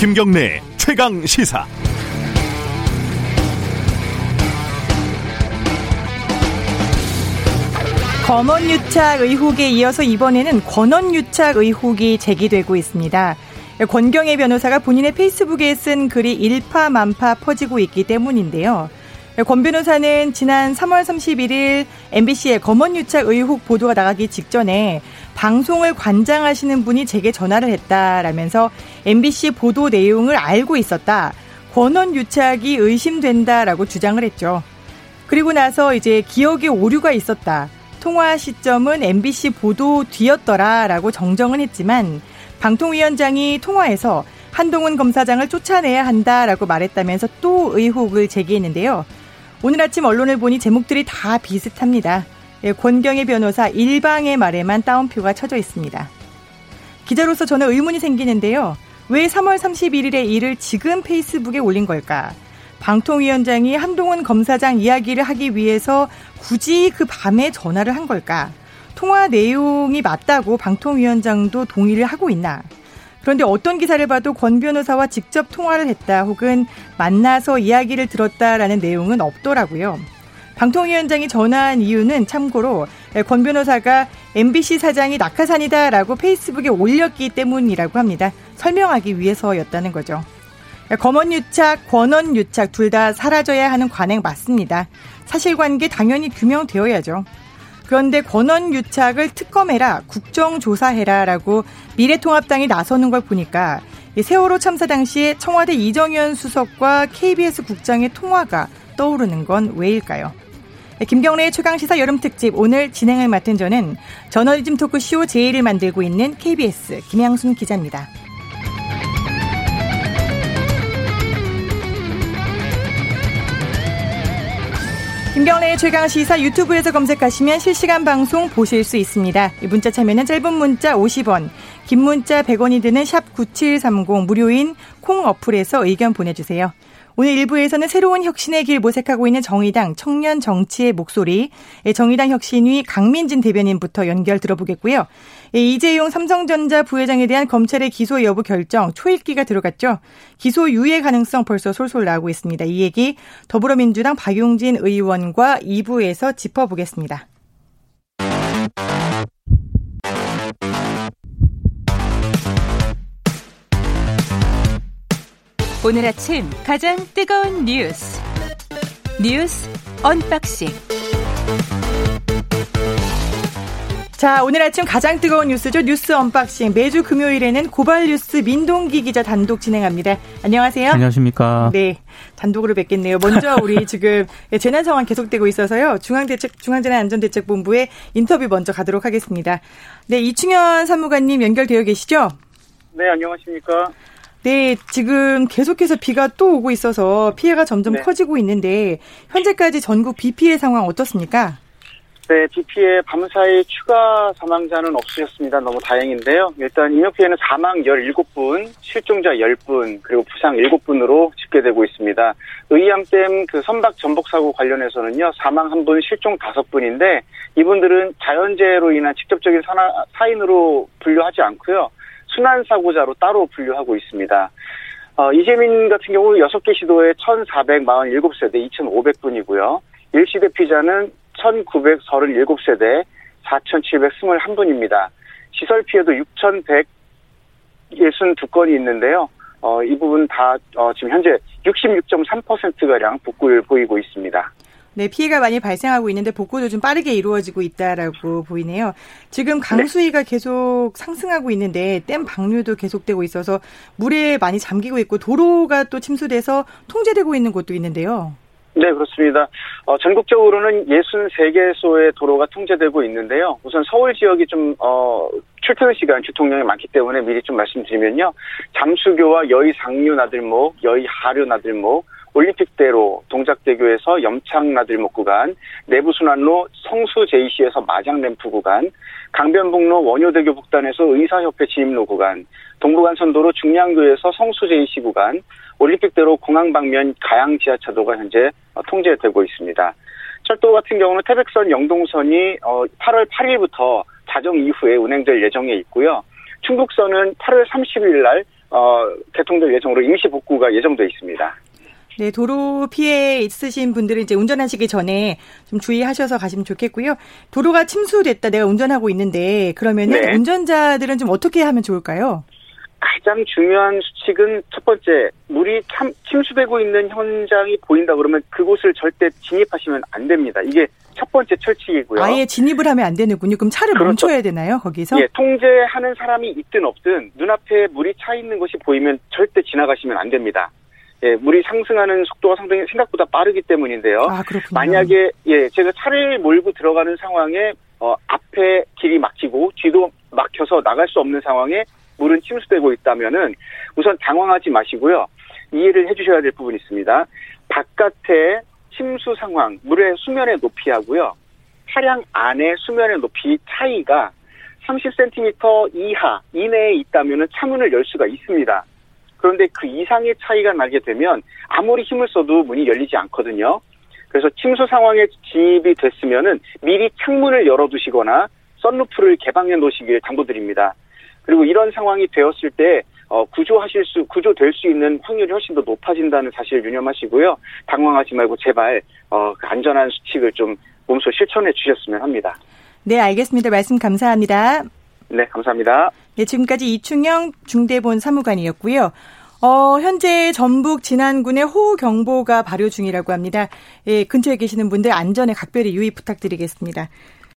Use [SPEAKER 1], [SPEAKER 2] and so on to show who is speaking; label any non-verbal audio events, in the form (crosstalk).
[SPEAKER 1] 김경래 최강 시사.
[SPEAKER 2] 검언유착 의혹에 이어서 이번에는 권언유착 의혹이 제기되고 있습니다. 권경혜 변호사가 본인의 페이스북에 쓴 글이 일파만파 퍼지고 있기 때문인데요. 권 변호사는 지난 3월 31일 MBC의 검언유착 의혹 보도가 나가기 직전에 방송을 관장하시는 분이 제게 전화를 했다라면서 MBC 보도 내용을 알고 있었다. 권언유착이 의심된다라고 주장을 했죠. 그리고 나서 이제 기억에 오류가 있었다. 통화 시점은 MBC 보도 뒤였더라라고 정정은 했지만 방통위원장이 통화에서 한동훈 검사장을 쫓아내야 한다라고 말했다면서 또 의혹을 제기했는데요. 오늘 아침 언론을 보니 제목들이 다 비슷합니다. 예, 권경의 변호사 일방의 말에만 따옴표가 쳐져 있습니다. 기자로서 저는 의문이 생기는데요. 왜 3월 31일에 이를 지금 페이스북에 올린 걸까? 방통위원장이 한동훈 검사장 이야기를 하기 위해서 굳이 그 밤에 전화를 한 걸까? 통화 내용이 맞다고 방통위원장도 동의를 하고 있나? 그런데 어떤 기사를 봐도 권 변호사와 직접 통화를 했다 혹은 만나서 이야기를 들었다라는 내용은 없더라고요. 방통위원장이 전화한 이유는 참고로 권 변호사가 MBC 사장이 낙하산이다라고 페이스북에 올렸기 때문이라고 합니다. 설명하기 위해서였다는 거죠. 검언유착, 권언유착 둘 다 사라져야 하는 관행 맞습니다. 사실관계 당연히 규명되어야죠. 그런데 권언유착을 특검해라, 국정조사해라라고 미래통합당이 나서는 걸 보니까 세월호 참사 당시에 청와대 이정현 수석과 KBS 국장의 통화가 떠오르는 건 왜일까요? 김경래의 최강시사 여름특집 오늘 진행을 맡은 저는 저널리즘 토크쇼 제의를 만들고 있는 KBS 김양순 기자입니다. 김경래의 최강 시사 유튜브에서 검색하시면 실시간 방송 보실 수 있습니다. 문자 참여는 짧은 문자 50원, 긴 문자 100원이 드는 샵 9730 무료인 콩 어플에서 의견 보내주세요. 오늘 일부에서는 새로운 혁신의 길 모색하고 있는 정의당 청년 정치의 목소리, 예, 정의당 혁신위 강민진 대변인부터 연결 들어보겠고요. 예, 이재용 삼성전자 부회장에 대한 검찰의 기소 여부 결정 초읽기가 들어갔죠. 기소 유예 가능성 벌써 솔솔 나오고 있습니다. 이 얘기 더불어민주당 박용진 의원과 2부에서 짚어보겠습니다. 오늘 아침 가장 뜨거운 뉴스 뉴스 언박싱 자, 오늘 아침 가장 뜨거운 뉴스죠. 뉴스 언박싱. 매주 금요일에는 고발 뉴스 민동기 기자 단독 진행합니다. 안녕하세요.
[SPEAKER 3] 안녕하십니까.
[SPEAKER 2] 네. 단독으로 뵙겠네요. 먼저 (laughs) 우리 지금 재난 상황 계속되고 있어서요. 중앙대책, 중앙재난안전대책본부의 인터뷰 먼저 가도록 하겠습니다. 네. 이충현 사무관님 연결되어 계시죠?
[SPEAKER 4] 네, 안녕하십니까.
[SPEAKER 2] 네, 지금 계속해서 비가 또 오고 있어서 피해가 점점 네. 커지고 있는데 현재까지 전국 비 피해 상황 어떻습니까?
[SPEAKER 4] 네, 비 피해 밤사이 추가 사망자는 없으셨습니다. 너무 다행인데요. 일단 인명 피해는 사망 17분, 실종자 10분, 그리고 부상 7분으로 집계되고 있습니다. 의암댐 그 선박 전복 사고 관련해서는요, 사망 1분, 실종 5분인데 이분들은 자연재해로 인한 직접적인 사인으로 분류하지 않고요. 순환사고자로 따로 분류하고 있습니다. 어, 이재민 같은 경우 6개 시도에 1,447세대 2,500분이고요. 일시대 피자는 1,937세대 4,721분입니다. 시설 피해도 6,162건이 있는데요. 어, 이 부분 다 어, 지금 현재 66.3%가량 복구를 보이고 있습니다.
[SPEAKER 2] 네, 피해가 많이 발생하고 있는데 복구도 좀 빠르게 이루어지고 있다라고 보이네요. 지금 강수위가 네. 계속 상승하고 있는데 댐 방류도 계속되고 있어서 물에 많이 잠기고 있고 도로가 또 침수돼서 통제되고 있는 곳도 있는데요.
[SPEAKER 4] 네, 그렇습니다. 어, 전국적으로는 63개소의 도로가 통제되고 있는데요. 우선 서울 지역이 좀, 어, 출퇴근 시간 교통량이 많기 때문에 미리 좀 말씀드리면요. 잠수교와 여의 상류 나들목, 여의 하류 나들목, 올림픽대로 동작대교에서 염창나들 목 구간, 내부순환로 성수 JC에서 마장램프 구간, 강변북로 원효대교 북단에서 의사협회 지임로 구간, 동부간선도로 중량교에서 성수 JC 구간, 올림픽대로 공항 방면 가양 지하차도가 현재 통제되고 있습니다. 철도 같은 경우는 태백선 영동선이 8월 어, 8일부터 자정 이후에 운행될 예정에 있고요. 충북선은 8월 30일 날 어, 개통될 예정으로 임시 복구가 예정돼 있습니다.
[SPEAKER 2] 네, 도로 피해 있으신 분들은 이제 운전하시기 전에 좀 주의하셔서 가시면 좋겠고요. 도로가 침수됐다, 내가 운전하고 있는데 그러면은 네. 운전자들은 좀 어떻게 하면 좋을까요?
[SPEAKER 4] 가장 중요한 수칙은 첫 번째 물이 참, 침수되고 있는 현장이 보인다 그러면 그곳을 절대 진입하시면 안 됩니다. 이게 첫 번째 철칙이고요.
[SPEAKER 2] 아예 진입을 하면 안 되는군요. 그럼 차를 그렇죠. 멈춰야 되나요? 거기서?
[SPEAKER 4] 예, 통제하는 사람이 있든 없든 눈앞에 물이 차 있는 것이 보이면 절대 지나가시면 안 됩니다. 예, 물이 상승하는 속도가 상당히 생각보다 빠르기 때문인데요.
[SPEAKER 2] 아.
[SPEAKER 4] 만약에 예, 제가 차를 몰고 들어가는 상황에 어, 앞에 길이 막히고 뒤도 막혀서 나갈 수 없는 상황에 물은 침수되고 있다면은 우선 당황하지 마시고요. 이해를 해 주셔야 될 부분이 있습니다. 바깥에 침수 상황, 물의 수면의 높이하고요. 차량 안에 수면의 높이 차이가 30cm 이하 이내에 있다면 차문을 열 수가 있습니다. 그런데 그 이상의 차이가 나게 되면 아무리 힘을 써도 문이 열리지 않거든요. 그래서 침수 상황에 진입이 됐으면은 미리 창문을 열어두시거나 썬루프를 개방해 놓으시길 당부드립니다. 그리고 이런 상황이 되었을 때 어, 구조하실 수, 구조될 수 있는 확률이 훨씬 더 높아진다는 사실을 유념하시고요. 당황하지 말고 제발 어, 그 안전한 수칙을 좀 몸소 실천해 주셨으면 합니다.
[SPEAKER 2] 네, 알겠습니다. 말씀 감사합니다.
[SPEAKER 4] 네, 감사합니다.
[SPEAKER 2] 네, 지금까지 이충영 중대본 사무관이었고요. 어, 현재 전북 진안군에 호우경보가 발효 중이라고 합니다. 예, 근처에 계시는 분들 안전에 각별히 유의 부탁드리겠습니다.